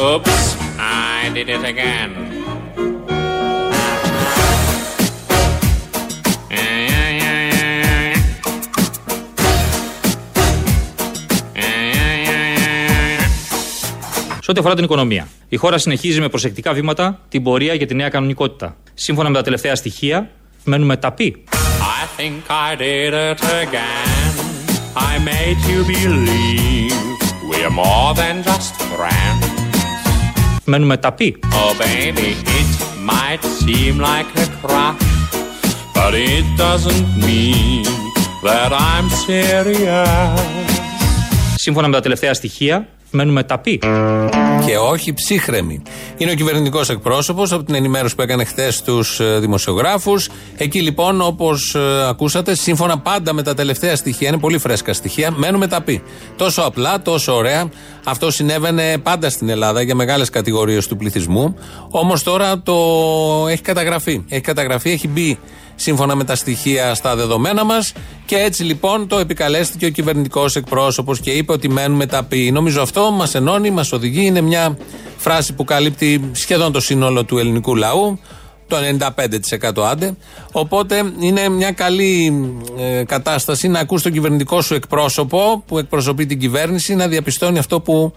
Oops, I did it again. Σε ό,τι αφορά την οικονομία, η χώρα συνεχίζει με προσεκτικά βήματα την πορεία για τη νέα κανονικότητα. Σύμφωνα με τα τελευταία στοιχεία, μένουμε ταπεί. I think I did it again. I made you believe we're more than just friends. Μένουμε ταπεί. Oh baby, it might seem like a crush, but it doesn't mean that I'm serious. Σύμφωνα με τα τελευταία στοιχεία, μένουμε ταπεί. Και όχι ψύχρεμοι. Είναι ο κυβερνητικός εκπρόσωπος από την ενημέρωση που έκανε χθες στους δημοσιογράφους. Εκεί λοιπόν, όπως ακούσατε, σύμφωνα πάντα με τα τελευταία στοιχεία, είναι πολύ φρέσκα στοιχεία, μένουμε ταπεί. Τόσο απλά, τόσο ωραία. Αυτό συνέβαινε πάντα στην Ελλάδα για μεγάλες κατηγορίες του πληθυσμού. Όμως τώρα το έχει καταγραφεί. Έχει καταγραφεί, έχει μπει σύμφωνα με τα στοιχεία στα δεδομένα μας. Και έτσι λοιπόν το επικαλέστηκε ο κυβερνητικός εκπρόσωπος και είπε ότι μένουμε ταπεί. Νομίζω αυτό μας ενώνει, μας οδηγεί. Είναι μια φράση που καλύπτει σχεδόν το σύνολο του ελληνικού λαού. Το 95% άντε. Οπότε είναι μια καλή ε, κατάσταση να ακούς τον κυβερνητικό σου εκπρόσωπο που εκπροσωπεί την κυβέρνηση να διαπιστώνει αυτό που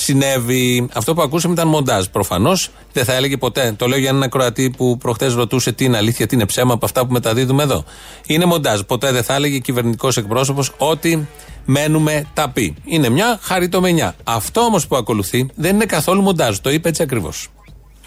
συνέβη. Αυτό που ακούσαμε ήταν μοντάζ. Προφανώς δεν θα έλεγε ποτέ. Το λέω για έναν ακροατή που προχτές ρωτούσε τι είναι αλήθεια, τι είναι ψέμα από αυτά που μεταδίδουμε εδώ. Είναι μοντάζ. Ποτέ δεν θα έλεγε κυβερνητικός εκπρόσωπος ότι μένουμε ταπεί. Είναι μια χαριτομενιά. Αυτό όμως που ακολουθεί δεν είναι καθόλου μοντάζ. Το είπε έτσι ακριβώς.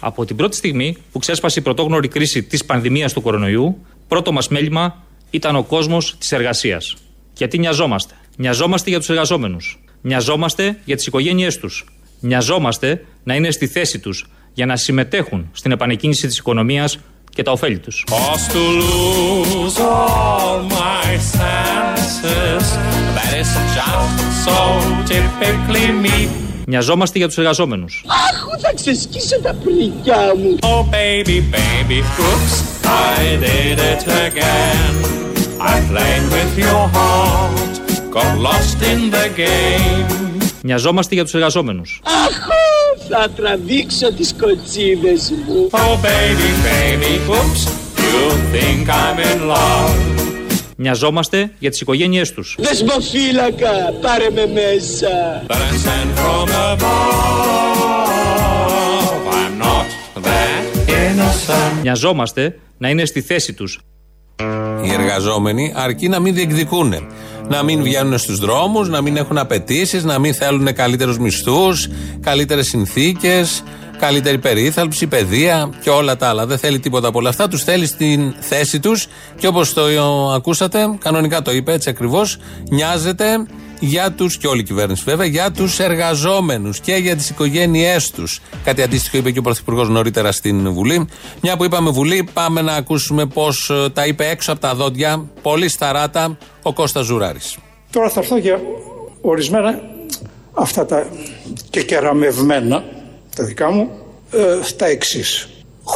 Από την πρώτη στιγμή που ξέσπασε η πρωτόγνωρη κρίση της πανδημίας του κορονοϊού, πρώτο μας μέλημα ήταν ο κόσμος της εργασίας. Γιατί νοιαζόμαστε; Νοιαζόμαστε για τους εργαζόμενους. Νοιαζόμαστε για τις οικογένειές τους. Νοιαζόμαστε να είναι στη θέση τους για να συμμετέχουν στην επανεκκίνηση της οικονομίας και τα ωφέλη τους. Lost to lose all my senses. That is just so typically me. Νοιαζόμαστε για τους εργαζόμενους. Αχ, θα ξεσκίσω τα πουλικιά μου. Oh baby, baby, oops, I did it again. I played with your heart, got lost in the game. Νοιαζόμαστε για τους εργαζόμενους. Αχ, θα τραβήξω τις κοτσίδες μου. Oh baby, baby, oops, you think I'm in love. Νοιαζόμαστε για τις οικογένειές τους. Δεσμοφύλακα, πάρε με μέσα. But I'm sent from above. I'm not that innocent. Νοιαζόμαστε να είναι στη θέση τους. Οι εργαζόμενοι αρκεί να μην διεκδικούν. Να μην βγαίνουν στους δρόμους, να μην έχουν απαιτήσεις, να μην θέλουν καλύτερους μισθούς, καλύτερες συνθήκες, καλύτερη περίθαλψη, παιδεία και όλα τα άλλα. Δεν θέλει τίποτα από όλα αυτά. Τους θέλει στην θέση τους και όπως το ακούσατε, κανονικά το είπε έτσι ακριβώς, νοιάζεται για τους, και όλη η κυβέρνηση βέβαια, για τους εργαζόμενους και για τις οικογένειές τους. Κάτι αντίστοιχο είπε και ο Πρωθυπουργός νωρίτερα στην Βουλή. Μια που είπαμε Βουλή, πάμε να ακούσουμε πώς τα είπε έξω από τα δόντια, πολύ σταράτα, ο Κώστας Ζουράρης. Τώρα θα έρθω για ορισμένα αυτά τα και κεραμευμένα, τα δικά μου, ε, τα εξής.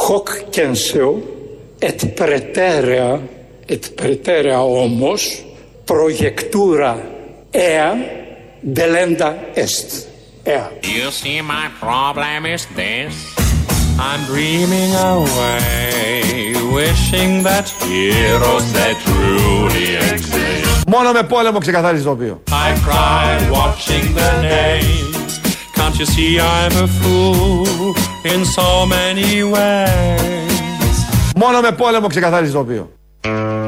Hoc censeo et preterea, et preterea όμως, projectura ea delenda est. Ea. You see, my problem is this. I'm dreaming away, wishing that heroes that truly exist. Μόνο με πόλεμο ξεκαθαρίζει το οποίο. I cry watching the names. Can't you see I'm a fool in so many ways? Μόνο με πόλεμο ξεκαθαρίζει το οποίο.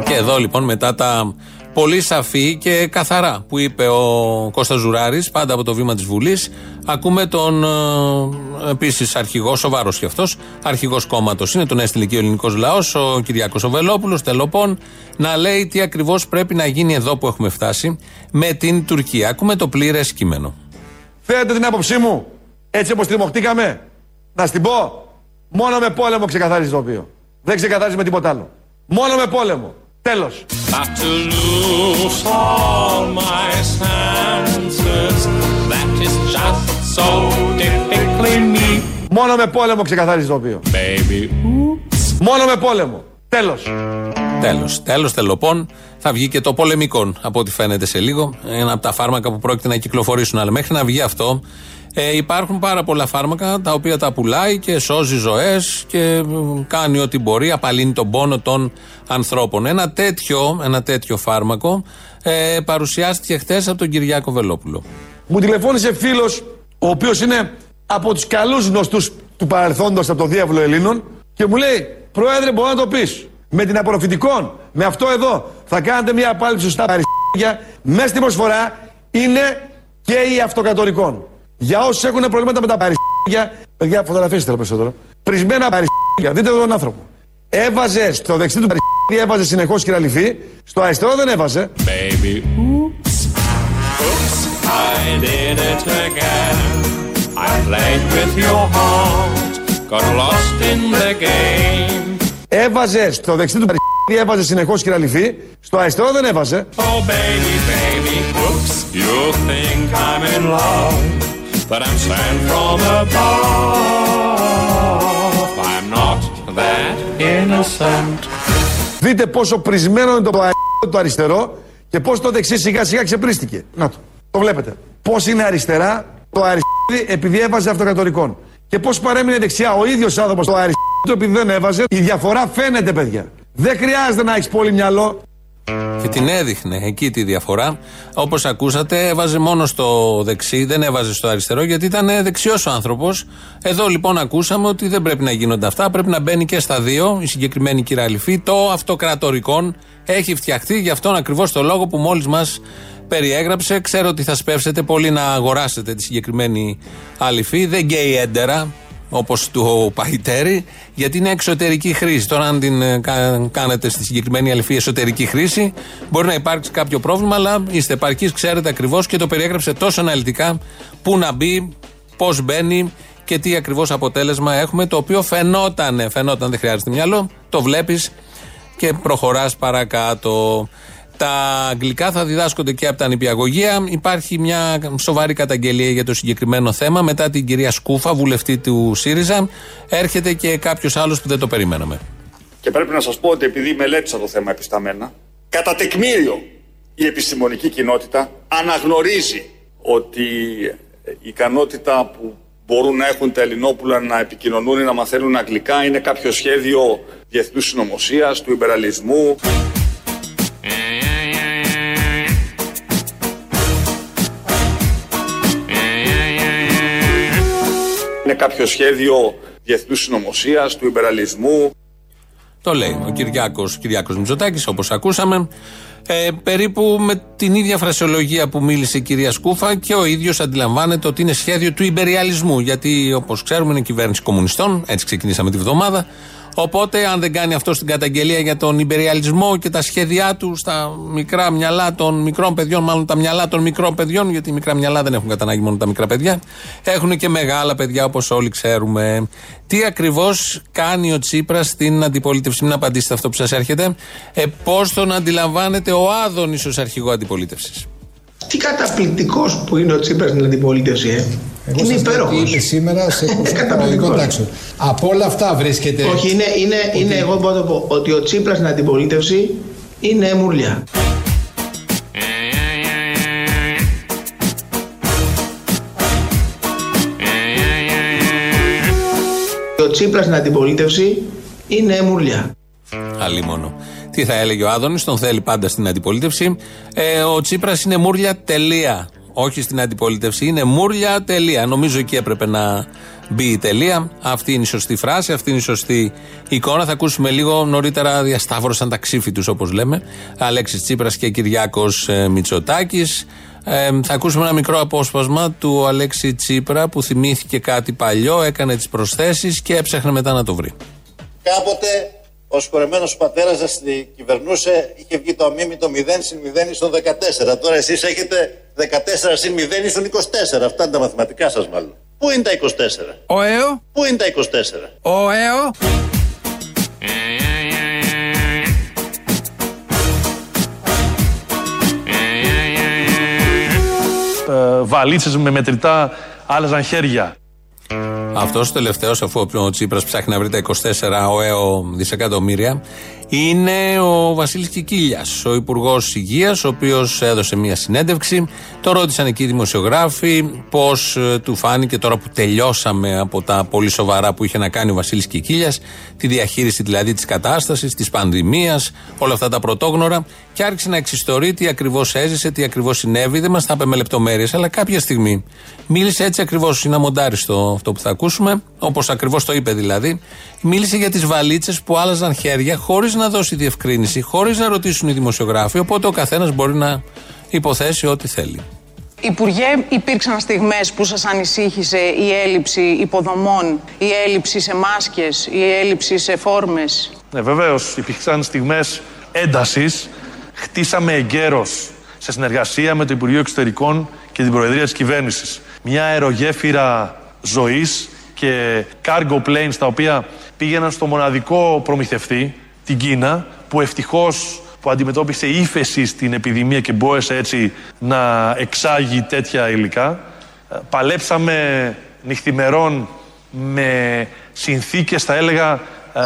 Και εδώ λοιπόν μετά τα πολύ σαφή και καθαρά που είπε ο Κώστας Ζουράρης πάντα από το βήμα της Βουλής ακούμε τον ε, επίσης αρχηγός, σοβαρός και αυτός αρχηγός κόμματος είναι τον έστειλε και ο ελληνικός λαός ο Κυριάκος Οβελόπουλος τελοπών να λέει τι ακριβώς πρέπει να γίνει εδώ που έχουμε φτάσει με την Τουρκία ακούμε το πλήρες κείμενο Θέλετε την άποψή μου, έτσι όπως τριμωχτήκαμε, να στην πω, μόνο με πόλεμο ξεκαθαρίζει το οποίο. Δεν ξεκαθαρίζει με τίποτα άλλο. Μόνο με πόλεμο. Τέλος. Got to lose all my senses. That is just so typically me, Μόνο με πόλεμο ξεκαθαρίζει το οποίο. baby. Oops. Μόνο με πόλεμο. Τέλος. Τέλος. Τέλος τελοπών. Θα βγει και το πολεμικό από ό,τι φαίνεται σε λίγο. Ένα από τα φάρμακα που πρόκειται να κυκλοφορήσουν. Αλλά μέχρι να βγει αυτό, Ε, υπάρχουν πάρα πολλά φάρμακα τα οποία τα πουλάει και σώζει ζωές και κάνει ό,τι μπορεί, απαλύνει τον πόνο των ανθρώπων. Ένα τέτοιο, ένα τέτοιο φάρμακο ε, παρουσιάστηκε χθε από τον Κυριάκο Βελόπουλο. Μου τηλεφώνησε φίλος, ο οποίος είναι από τους καλούς γνωστούς του παρελθόντος από το διάβολο Ελλήνων και μου λέει: Πρόεδρε, μπορεί να το πεις. Με την απορροφητικών, με αυτό εδώ, θα κάνετε μια απάλληψη στα παριστια. Μέσα στην προσφορά είναι και οι αυτοκατορικών. Για όσους έχουν προβλήματα με τα παριστια, παιδιά, φωτογραφίε θέλω περισσότερο. Πρισμένα παριστια, δείτε εδώ τον άνθρωπο. Έβαζε στο δεξί του παριστια, έβαζε συνεχώς κυραλυφή, στο αριστερό δεν έβαζε. Baby, oops, oops, I did it again. I played with your heart, got lost in the game. Έβαζε στο δεξί του παριστια, έβαζε συνεχώς κυραλυφή, στο αριστερό δεν έβαζε. Oh baby, baby, oops, you think I'm in love, but I'm sent from above. I'm not that innocent. Δείτε πόσο πρισμένο είναι το πα- το αριστερό και πώς το δεξί σιγά σιγά ξεπρίστηκε. Να το. Το βλέπετε. Πώς είναι αριστερά το αριστερό επειδή έβαζε αυτοκατορικών. Και πώς παρέμεινε δεξιά ο ίδιος άνθρωπος το αριστερό επειδή δεν έβαζε. Η διαφορά φαίνεται, παιδιά. Δεν χρειάζεται να έχεις πολύ μυαλό. Και την έδειχνε εκεί τη διαφορά. Όπως ακούσατε, έβαζε μόνο στο δεξί, δεν έβαζε στο αριστερό, γιατί ήταν δεξιός ο άνθρωπος. Εδώ λοιπόν ακούσαμε ότι δεν πρέπει να γίνονται αυτά. Πρέπει να μπαίνει και στα δύο. Η συγκεκριμένη κυραλυφή, το αυτοκρατορικών, έχει φτιαχτεί για αυτόν ακριβώς το λόγο που μόλις μας περιέγραψε. Ξέρω ότι θα σπεύσετε πολύ να αγοράσετε τη συγκεκριμένη αληφή. Δεν γκέει έντερα, όπως του Παϊτέρη, γιατί είναι εξωτερική χρήση. Τώρα, αν την ε, κα- κάνετε στη συγκεκριμένη αληφή εσωτερική χρήση, μπορεί να υπάρξει κάποιο πρόβλημα, αλλά είστε επαρκείς, ξέρετε ακριβώς και το περιέγραψε τόσο αναλυτικά πού να μπει, πώς μπαίνει και τι ακριβώς αποτέλεσμα έχουμε, το οποίο φαινόταν, φαινόταν, δεν χρειάζεται μυαλό, το βλέπεις και προχωράς παρακάτω. Τα αγγλικά θα διδάσκονται και από τα νηπιαγωγεία. Υπάρχει μια σοβαρή καταγγελία για το συγκεκριμένο θέμα. Μετά την κυρία Σκούφα, βουλευτή του ΣΥΡΙΖΑ, έρχεται και κάποιος άλλος που δεν το περιμέναμε. Και πρέπει να σας πω ότι επειδή μελέτησα το θέμα επισταμένα, κατά τεκμήριο η επιστημονική κοινότητα αναγνωρίζει ότι η ικανότητα που μπορούν να έχουν τα Ελληνόπουλα να επικοινωνούν ή να μαθαίνουν αγγλικά είναι κάποιο σχέδιο διεθνούς συνωμοσίας, του υπεραλισμού. Είναι κάποιο σχέδιο διεθνούς συνωμοσίας, του υπεραλισμού. Το λέει ο Κυριάκο Κυριάκος Μητσοτάκης, όπως ακούσαμε. Ε, περίπου με την ίδια φρασιολογία που μίλησε η κυρία Σκούφα και ο ίδιος αντιλαμβάνεται ότι είναι σχέδιο του υπεριαλισμού. Γιατί όπως ξέρουμε είναι κυβέρνηση κομμουνιστών, έτσι ξεκινήσαμε τη βδομάδα. Οπότε, αν δεν κάνει αυτό στην καταγγελία για τον υπεριαλισμό και τα σχέδιά του στα μικρά μυαλά των μικρών παιδιών, μάλλον τα μυαλά των μικρών παιδιών, γιατί οι μικρά μυαλά δεν έχουν κατά ανάγκη μόνο τα μικρά παιδιά, έχουν και μεγάλα παιδιά όπως όλοι ξέρουμε. Τι ακριβώς κάνει ο Τσίπρας στην αντιπολίτευση, μην απαντήσετε αυτό που σας έρχεται. Ε, Πώς τον αντιλαμβάνεται ο Άδωνης ως αρχηγό αντιπολίτευσης; Τι καταπληκτικός που είναι ο Τσίπρας στην αντιπολίτευση, ε. Εγώ είναι σας λέω υπέροχος. τι είπε σήμερα σε εκπομπή Καταπληκτικός. παραγωγικών τάξεων. Από όλα αυτά βρίσκεται. Όχι, είναι, είναι, είναι εγώ μπορώ να το πω ότι ο Τσίπρας στην αντιπολίτευση είναι μουρλιά. Ο Τσίπρας στην αντιπολίτευση είναι μουρλιά. Αλλή μόνο. Τι θα έλεγε ο Άδωνης, τον θέλει πάντα στην αντιπολίτευση. Ε, ο Τσίπρας είναι μούρλια τελεία. Όχι στην αντιπολίτευση, είναι μούρλια τελεία. Νομίζω εκεί έπρεπε να μπει η τελεία. Αυτή είναι η σωστή φράση, αυτή είναι η σωστή εικόνα. Θα ακούσουμε λίγο νωρίτερα διασταύρωσαν τα ξύφη τους, όπως λέμε. Αλέξης Τσίπρας και Κυριάκος Μητσοτάκης. Ε, θα ακούσουμε ένα μικρό απόσπασμα του Αλέξη Τσίπρα που θυμήθηκε κάτι παλιό, έκανε τις προσθέσεις και έψαχνε μετά να το βρει. Κάποτε ο σκορεμένος πατέρας σας κυβερνούσε, είχε βγει το αμήμητο 0 συν 0 στον 14. Τώρα εσείς έχετε 14 συν 0 στον 24. Αυτά είναι τα μαθηματικά σας, μάλλον. Πού είναι τα 24, Ο ΕΟ, Πού είναι τα 24, ο ΕΟ, ε, βαλίτσες με μετρητά άλλαζαν χέρια. Αυτός ο τελευταίος, αφού ο Τσίπρας ψάχνει να βρει τα 24 ΟΕΟ δισεκατομμύρια, είναι ο Βασίλης Κικίλιας, ο Υπουργός Υγείας, ο οποίος έδωσε μια συνέντευξη. Το ρώτησαν εκεί οι δημοσιογράφοι πώς του φάνηκε τώρα που τελειώσαμε από τα πολύ σοβαρά που είχε να κάνει ο Βασίλης Κικίλιας, τη διαχείριση δηλαδή της κατάστασης, της πανδημίας, όλα αυτά τα πρωτόγνωρα. Και άρχισε να εξιστορεί τι ακριβώς έζησε, τι ακριβώς συνέβη. Δεν μας τα είπε με λεπτομέρειες, αλλά κάποια στιγμή μίλησε έτσι ακριβώς. Είναι αμοντάριστο αυτό που θα ακούσουμε, όπως ακριβώς το είπε δηλαδή. Μίλησε για τις βαλίτσες που άλλαζαν χέρια χωρίς να δώσει διευκρίνηση, χωρίς να ρωτήσουν οι δημοσιογράφοι. Οπότε ο καθένας μπορεί να υποθέσει ό,τι θέλει. Υπουργέ, υπήρξαν στιγμές που σας ανησύχησε η έλλειψη υποδομών, η έλλειψη σε μάσκες, η έλλειψη σε φόρμες; Ναι, βεβαίως υπήρξαν στιγμές έντασης. Χτίσαμε εγκαίρως σε συνεργασία με το Υπουργείο Εξωτερικών και την Προεδρία της Κυβέρνησης. Μια αερογέφυρα ζωής και cargo planes τα οποία πήγαιναν στο μοναδικό προμηθευτή, την Κίνα, που ευτυχώς που αντιμετώπισε ύφεση στην επιδημία και μπόρεσε έτσι να εξάγει τέτοια υλικά. Ε, Παλέψαμε νυχθημερών με συνθήκες, θα έλεγα, ε,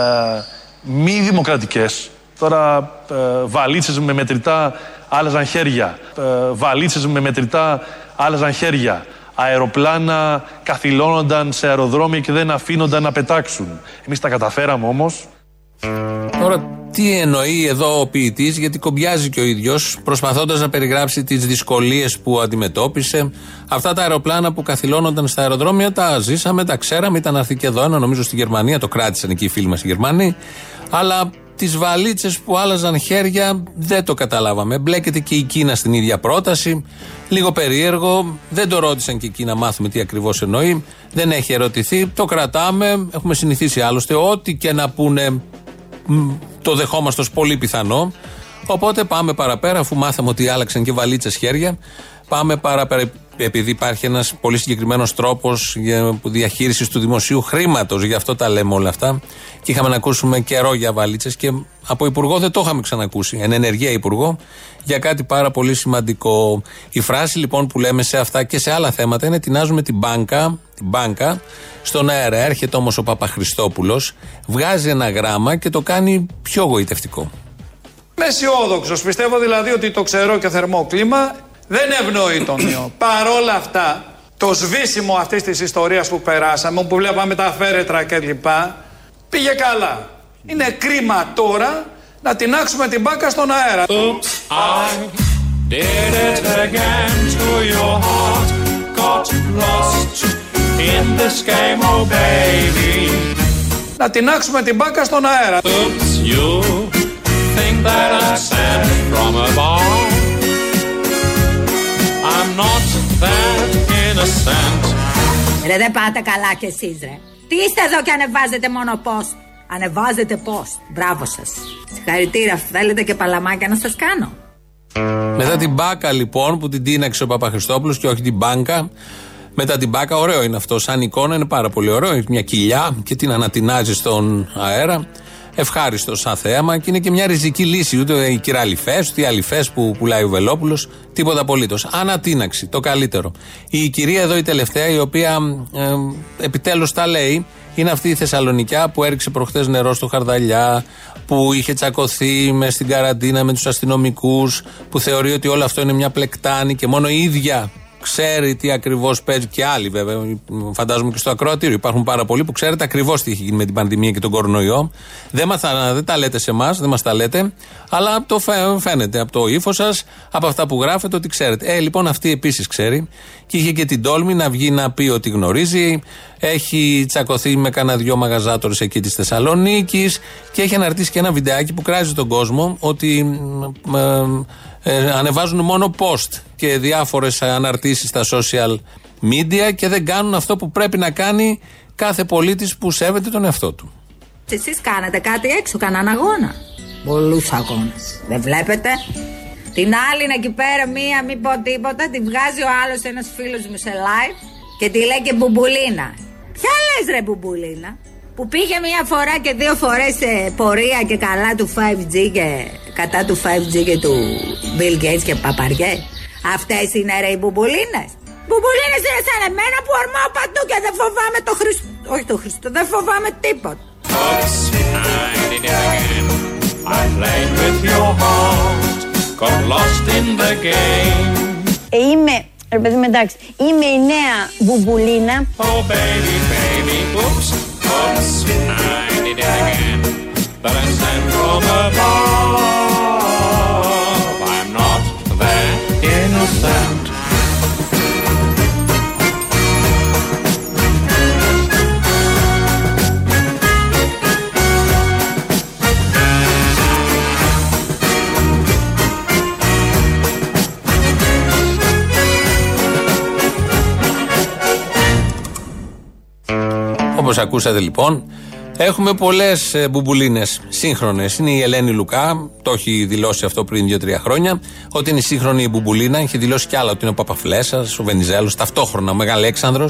μη δημοκρατικές. Τώρα ε, βαλίτσες με μετρητά άλλαζαν χέρια. Ε, βαλίτσες με μετρητά άλλαζαν χέρια. Αεροπλάνα καθυλώνονταν σε αεροδρόμια και δεν αφήνονταν να πετάξουν. Εμείς τα καταφέραμε όμως. Τώρα, τι εννοεί εδώ ο ποιητής, γιατί κομπιάζει και ο ίδιος, προσπαθώντας να περιγράψει τις δυσκολίες που αντιμετώπισε. Αυτά τα αεροπλάνα που καθυλώνονταν στα αεροδρόμια τα ζήσαμε, τα ξέραμε. Ήταν έρθει και εδώ ένα, νομίζω στη Γερμανία, το κράτησαν εκεί οι φίλοι μας οι Γερμανοί. Αλλά τις βαλίτσες που άλλαζαν χέρια δεν το καταλάβαμε. Μπλέκεται και η Κίνα στην ίδια πρόταση. Λίγο περίεργο. Δεν το ρώτησαν και εκεί να μάθουμε τι ακριβώς εννοεί. Δεν έχει ερωτηθεί. Το κρατάμε. Έχουμε συνηθίσει άλλωστε. Ό,τι και να πούνε μ, το δεχόμαστε ως πολύ πιθανό. Οπότε πάμε παραπέρα, αφού μάθαμε ότι άλλαξαν και βαλίτσες χέρια. Πάμε παραπέρα, επειδή υπάρχει ένας πολύ συγκεκριμένος τρόπος διαχείρισης του δημοσίου χρήματος. Γι' αυτό τα λέμε όλα αυτά. Και είχαμε να ακούσουμε καιρό για βαλίτσες και από υπουργό δεν το είχαμε ξανακούσει. Εν ενεργεία υπουργό για κάτι πάρα πολύ σημαντικό. Η φράση λοιπόν που λέμε σε αυτά και σε άλλα θέματα είναι τεινάζουμε την μπάνκα, την μπάνκα στον αέρα. Έρχεται όμως ο Παπαχριστόπουλος, βγάζει ένα γράμμα και το κάνει πιο γοητευτικό. Είμαι αισιόδοξος. Πιστεύω δηλαδή ότι το ξερό και θερμό κλίμα δεν ευνοεί τον ιό. Παρόλα αυτά, το σβήσιμο αυτής της ιστορίας που περάσαμε, που βλέπαμε τα φέρετρα κλπ., πήγε καλά. Είναι κρίμα τώρα να τεινάξουμε την μπάκα στον αέρα. Oops, I did it again to your heart. Got lost in this game, oh baby. Να τεινάξουμε την μπάκα στον αέρα. Oops, you think that I'm sent from above. I'm not that innocent. Ρε δεν πάτε καλά κι εσείς ρε. Τι είστε εδώ και ανεβάζετε μόνο post. Ανεβάζετε post. Μπράβο σας. Συγχαρητήρια. Θέλετε και παλαμάκια να σας κάνω. Μετά την μπάκα λοιπόν που την τίναξε ο Παπαχριστόπουλος και όχι την μπάνκα. Μετά την μπάκα, ωραίο είναι αυτό. Σαν εικόνα είναι πάρα πολύ ωραίο. Έχει μια κοιλιά και την ανατινάζει στον αέρα. Ευχάριστο σαν θέαμα και είναι και μια ριζική λύση. Ούτε οι κυραλιφές, ούτε οι αληφέ που πουλάει ο Βελόπουλος. Τίποτα απολύτως. Ανατίναξη, το καλύτερο. Η κυρία εδώ η τελευταία, η οποία ε, επιτέλους τα λέει, είναι αυτή η Θεσσαλονικιά που έριξε προχθές νερό στο Χαρδαλιά, που είχε τσακωθεί με στην καραντίνα με τους αστυνομικούς, που θεωρεί ότι όλο αυτό είναι μια πλεκτάνη και μόνο η ίδια ξέρει τι ακριβώς παίζει. Και άλλοι βέβαια, φαντάζομαι και στο ακροατήριο. Υπάρχουν πάρα πολλοί που ξέρετε ακριβώς τι έχει γίνει με την πανδημία και τον κορονοϊό. Δεν, μας, τα- δεν τα λέτε σε εμάς, δεν μας τα λέτε, αλλά το φαι- φαίνεται από το ύφο σας, από αυτά που γράφετε ότι ξέρετε. Ε, λοιπόν, αυτή επίσης ξέρει και είχε και την τόλμη να βγει να πει ότι γνωρίζει. Έχει τσακωθεί με κανένα δυο μαγαζάτορες εκεί της Θεσσαλονίκης και έχει αναρτήσει και ένα βιντεάκι που κράζει τον κόσμο ότι μ, μ, ε, ανεβάζουν μόνο post και διάφορες αναρτήσεις στα social media και δεν κάνουν αυτό που πρέπει να κάνει κάθε πολίτης που σέβεται τον εαυτό του. Εσείς κάνετε κάτι έξω, κανέναν αγώνα. Πολλούς αγώνες. Δεν βλέπετε; Την άλλη είναι εκεί πέρα μία, μην πω τίποτα, τη βγάζει ο άλλος ένας φίλος μου σε live και τη λέει και μπουμπουλίνα. Ποια λες ρε μπουμπουλίνα, που πήγε μία φορά και δύο φορές σε πορεία και καλά του 5G και κατά του 5G και του Bill Gates και παπαριέ. Αυτές είναι ρε οι μπουμπουλίνες. Μπουμπουλίνες είναι σαν εμένα που ορμάω παντού και δεν φοβάμαι το Χριστό. Όχι το Χριστό, δεν φοβάμαι τίποτα. Oops, I did it again. I played with your heart, got lost in the game. Ε, είμαι, ρε παιδί μου, εντάξει, είμαι η νέα μπουμπουλίνα. Oh baby, baby, oops, oops, I did it again. But I sent from above. I'm not that innocent. Όπως ακούσατε λοιπόν, έχουμε πολλές μπουμπουλίνες σύγχρονες. Είναι η Ελένη Λουκά, το έχει δηλώσει αυτό πριν 2-3 χρόνια, ότι είναι η σύγχρονη η μπουμπουλίνα. Έχει δηλώσει κι άλλα ότι είναι ο Παπαφλέσσα, ο Βενιζέλος, ταυτόχρονα ο Μεγαλέξανδρο,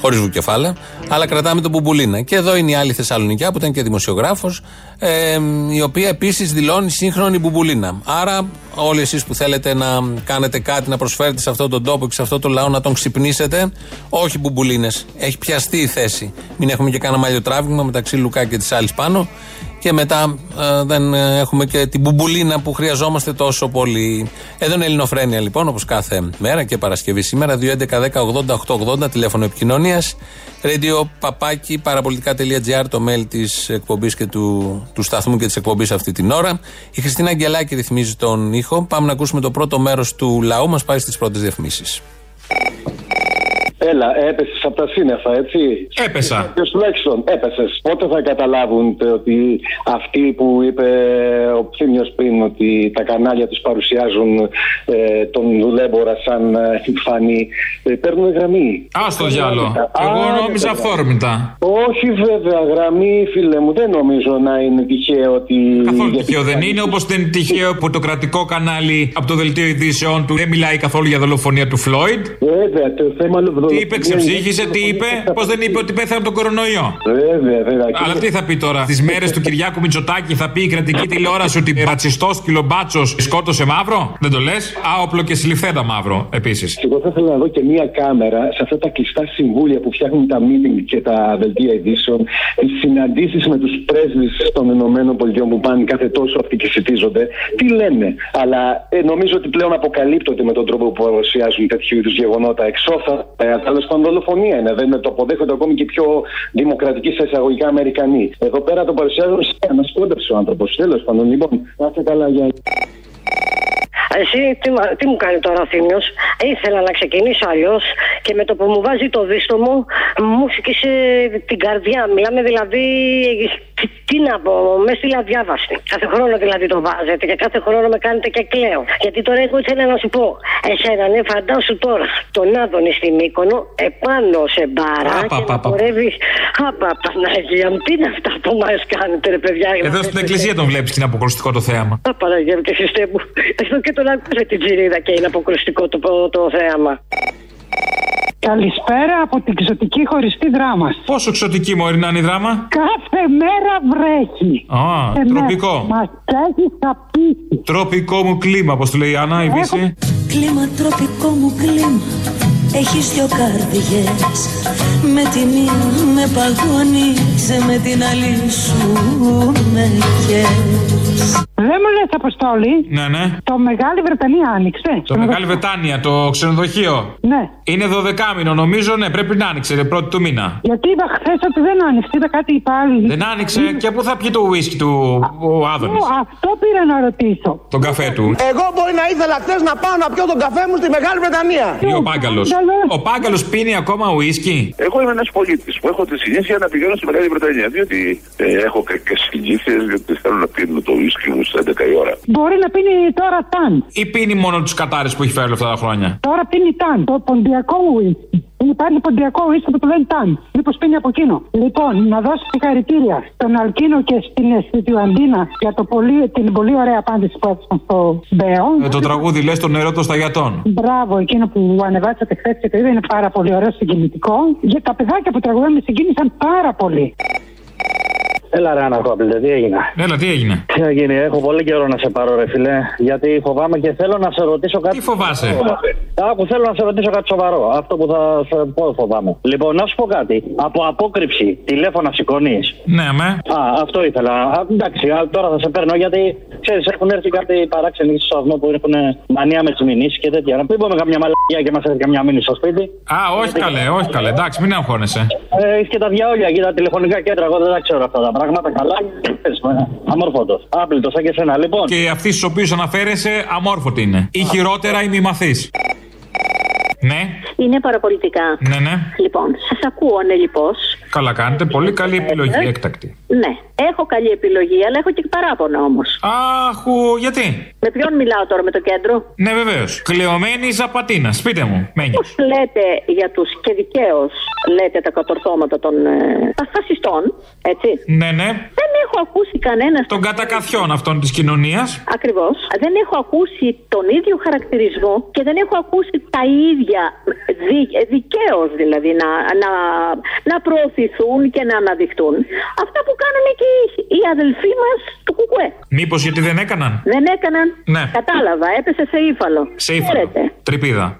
χωρίς βουκεφάλα. Αλλά κρατάμε τον μπουμπουλίνα. Και εδώ είναι η άλλη Θεσσαλονικιά που ήταν και δημοσιογράφος, ε, η οποία επίσης δηλώνει σύγχρονη μπουμπουλίνα. Άρα, όλοι εσείς που θέλετε να κάνετε κάτι, να προσφέρετε σε αυτόν τον τόπο και σε αυτόν τον λαό να τον ξυπνήσετε, όχι μπουμπουλίνες. Έχει πιαστεί η θέση. Μην έχουμε και κανένα μαλλιοτράβημα μεταξύ Λουκά και της άλλης πάνω. Και μετά ε, δεν ε, έχουμε και την μπουμπουλίνα που χρειαζόμαστε τόσο πολύ. Εδώ είναι Ελληνοφρένια λοιπόν, όπως κάθε μέρα και Παρασκευή σήμερα. 2.11.10.80.880 τηλέφωνο επικοινωνίας. Radio παπάκι παραπολιτικά.gr το mail της εκπομπής και του, του σταθμού και της εκπομπής αυτή την ώρα. Η Χριστίνα Αγγελάκη ρυθμίζει τον ήχο. Πάμε να ακούσουμε το πρώτο μέρος του λαού. Μας πάει στις πρώτες διαφημίσεις. Έλα, έπεσες από τα σύννεφα, έτσι; Έπεσα. Και τουλάχιστον έπεσες. Πότε θα καταλάβουν τε, ότι αυτοί που είπε ο Ψήμιος πριν ότι τα κανάλια τους παρουσιάζουν ε, τον δουλέμπορα σαν ε, φανή, ε, παίρνουν γραμμή; Α το διάλο. Εγώ Α, νόμιζα ναι, αυθόρμητα. Όχι βέβαια, γραμμή φίλε μου, δεν νομίζω να είναι τυχαίο ότι. Καθόλου τυχαίο δεν είναι, όπως δεν είναι τυχαίο που το κρατικό κανάλι από το δελτίο ειδήσεων του δεν μιλάει καθόλου για δολοφονία του Φλόιντ. Βέβαια, το θέμα Τι είπε, ξεψύχησε, τι είπε, πώς δεν είπε ότι πέθανε από τον κορονοϊό. Βέβαια, βέβαια. Αλλά τι θα πει τώρα, τις μέρες του Κυριάκου Μητσοτάκη θα πει η κρατική τηλεόραση ότι ρατσιστός κιλομπάτσο σκότωσε μαύρο; Δεν το λες; Άοπλο και συλληφθέντα μαύρο επίσης. Εγώ θα ήθελα να δω και μία κάμερα σε αυτά τα κλειστά συμβούλια που φτιάχνουν τα meeting και τα δελτία ειδήσεων, τις συναντήσεις με τους πρέσβεις των Ηνωμένων Πολιτειών που πάνε κάθε τόσο αυτοί και συντίζονται. Τι λένε; Αλλά ε, νομίζω ότι πλέον αποκαλύπτονται με τον τρόπο που παρουσιάζουν τέτοιου είδους γεγονότα εξώθα. Ε, Τέλος πάντων, δολοφονία είναι. Δεν το αποδέχονται ακόμη και πιο δημοκρατικοί σε εισαγωγικά Αμερικανοί. Εδώ πέρα το παρουσιάζουν σε ένα σκόντεψε ο άνθρωπος. Τέλος πάντων, λοιπόν, να είστε καλά για. Εσύ τι, μα- τι μου κάνει τώρα ο Θήμιος; Ήθελα να ξεκινήσω αλλιώς και με το που μου βάζει το δίστο μου μου φυκήσε την καρδιά. Μιλάμε δηλαδή. Τι, τι να πω, με στείλα διάβαστη. Κάθε χρόνο δηλαδή το βάζετε και κάθε χρόνο με κάνετε και κλαίω. Γιατί τώρα εγώ ήθελα να σου πω, εσένα ναι, φαντάσου τώρα τον Άδωνη στη Μύκονο επάνω σε μπάρα Απα, και απα, να απα. χορεύει. Απα, Παναγία μου, τι είναι αυτά που μας κάνετε, ρε παιδιά. Εδώ στην εκκλησία τον βλέπεις και είναι αποκρουστικό το θέαμα. Α, Παναγία μου και Χριστέ μου. Εδώ και τον άκουσα την τζιρίδα και είναι αποκρουστικό το, το θέαμα. Καλησπέρα από την ξωτική χωριστή δράμα. Πόσο ξωτική μόρι να είναι η δράμα; Κάθε μέρα βρέχει. Α, τροπικό. Μας έχει σαπίσει. Τροπικό μου κλίμα, όπως του λέει η Άννα, η Βύση. Κλίμα τροπικό μου κλίμα Έχεις δυο καρδιές Με τη μία με παγώνεις Με την άλλη σου με καίς Δεν μου λες, Αποστόλη, Ναι, ναι. το Μεγάλη Βρετανία άνοιξε. Το Μεγάλη Βρετάνια, το ξενοδοχείο. Ναι. Είναι 12μηνο, νομίζω, ναι, πρέπει να άνοιξε, ρε, πρώτη του μήνα. Γιατί είδα χθες ότι δεν άνοιξε, είδα κάτι πάλι. Δεν άνοιξε και πού θα πιει το ουίσκι του ο Άδωνης; Ω, Αυτό πήρα να ρωτήσω. Τον καφέ του. Εγώ μπορεί να ήθελα χθες να πάω να πιω τον καφέ μου στη Μεγάλη Βρετανία. Ή ο Πάγκαλος. Ο Πάγκαλος πίνει ακόμα ουίσκι. Εγώ είμαι ένας πολίτης που έχω τη συνήθεια να πηγαίνω στη Μεγάλη Βρετανία. Διότι ε, έχω κακέ συνήθειες, διότι θέλω να πίνω το ουίσκι μου στις 11 η ώρα. Μπορεί να πίνει τώρα ταν. Ή πίνει μόνο τους κατάρες που έχει φέρει όλα αυτά τα χρόνια; Τώρα πίνει ταν. Το ποντιακό ουίσκι. Υπάρχει ποντιακό ουίσκι που το λένε ταν. Μήπως πίνει από εκείνο; Λοιπόν, να δώσω συγχαρητήρια στον Αλκίνο και στην Αισθητιουαντίνα για το πολύ, την πολύ ωραία απάντηση που έδωσαν στο Μπέο. Ε, το τραγούδι λες τον νερό των σταγιατών. Μπράβο, εκείνο που ανεβάσατε χθες και το είδα είναι πάρα πολύ ωραίο συγκινητικό. Για τα παιδάκια που τραγουδάνε με συγκίνησαν πάρα πολύ. Έλα ρε Ανακόπηλε, τι έγινε; Έλα, τι έγινε; Τι έγινε, έχω πολύ καιρό να σε πάρω ρε φίλε, γιατί φοβάμαι και θέλω να σε ρωτήσω κάτι. Τι φοβάσαι; Άκου, θέλω να σε ρωτήσω κάτι σοβαρό. Αυτό που θα σε πω φοβάμαι. Λοιπόν, να σου πω κάτι. Από απόκρυψη τηλέφωνα σηκώνεις; Ναι, με. Α, αυτό ήθελα. Α, εντάξει, α, τώρα θα σε παίρνω γιατί ξέρεις, έχουν έρθει κάτι παράξενοι στο σταθμό που έχουν μανία με τις μηνύσεις και τέτοια. Να μην πούμε καμιά μαλακία και μας έρθει καμιά μήνυση στο σπίτι. Α, όχι καλέ, όχι καλέ. Εντάξει, μην αγχώνεσαι. Ε, έχεις και τα διαόλια και τα τηλεφωνικά κέντρα. Εγώ δεν τα ξέρω αυτά τα πράγματα. Καλά, αμόρφωτος. Άπλητος, σαν και σένα. Λοιπόν. Και αυτοί στου οποίου αναφέρεσαι, αμόρφωτοι είναι. Ή χειρότερα ή μη μαθεί. Ναι, Είναι παραπολιτικά. ναι, ναι. Λοιπόν, σας ακούω ανελειπώς. Καλά κάνετε. Πολύ καλή επιλογή, έκτακτη. Ναι, έχω καλή επιλογή, αλλά έχω και παράπονα όμως. Άχου, γιατί; Με ποιον μιλάω τώρα, με το κέντρο; Ναι, βεβαίως. Κλεωμένη Ζαπατίνας. Πείτε μου, μένεις. Πώς λέτε για τους και δικαίως λέτε τα κατορθώματα των ε, τα φασιστών, έτσι; Ναι, ναι. Δεν έχω ακούσει κανένας. Των κατακαθιών αυτών της κοινωνίας. Ακριβώς. Δεν έχω ακούσει τον ίδιο χαρακτηρισμό και δεν έχω ακούσει τα ίδια δι, δικαίως δηλαδή να, να, να προωθηθούν και να αναδειχθούν. Αυτά που κάνανε και οι, οι αδελφοί μας του Κουκουέ. Μήπως γιατί δεν έκαναν; Δεν έκαναν. Ναι. Κατάλαβα, έπεσε σε ύφαλο. Σε ύφαλο. Χαίρετε. Τρυπίδα.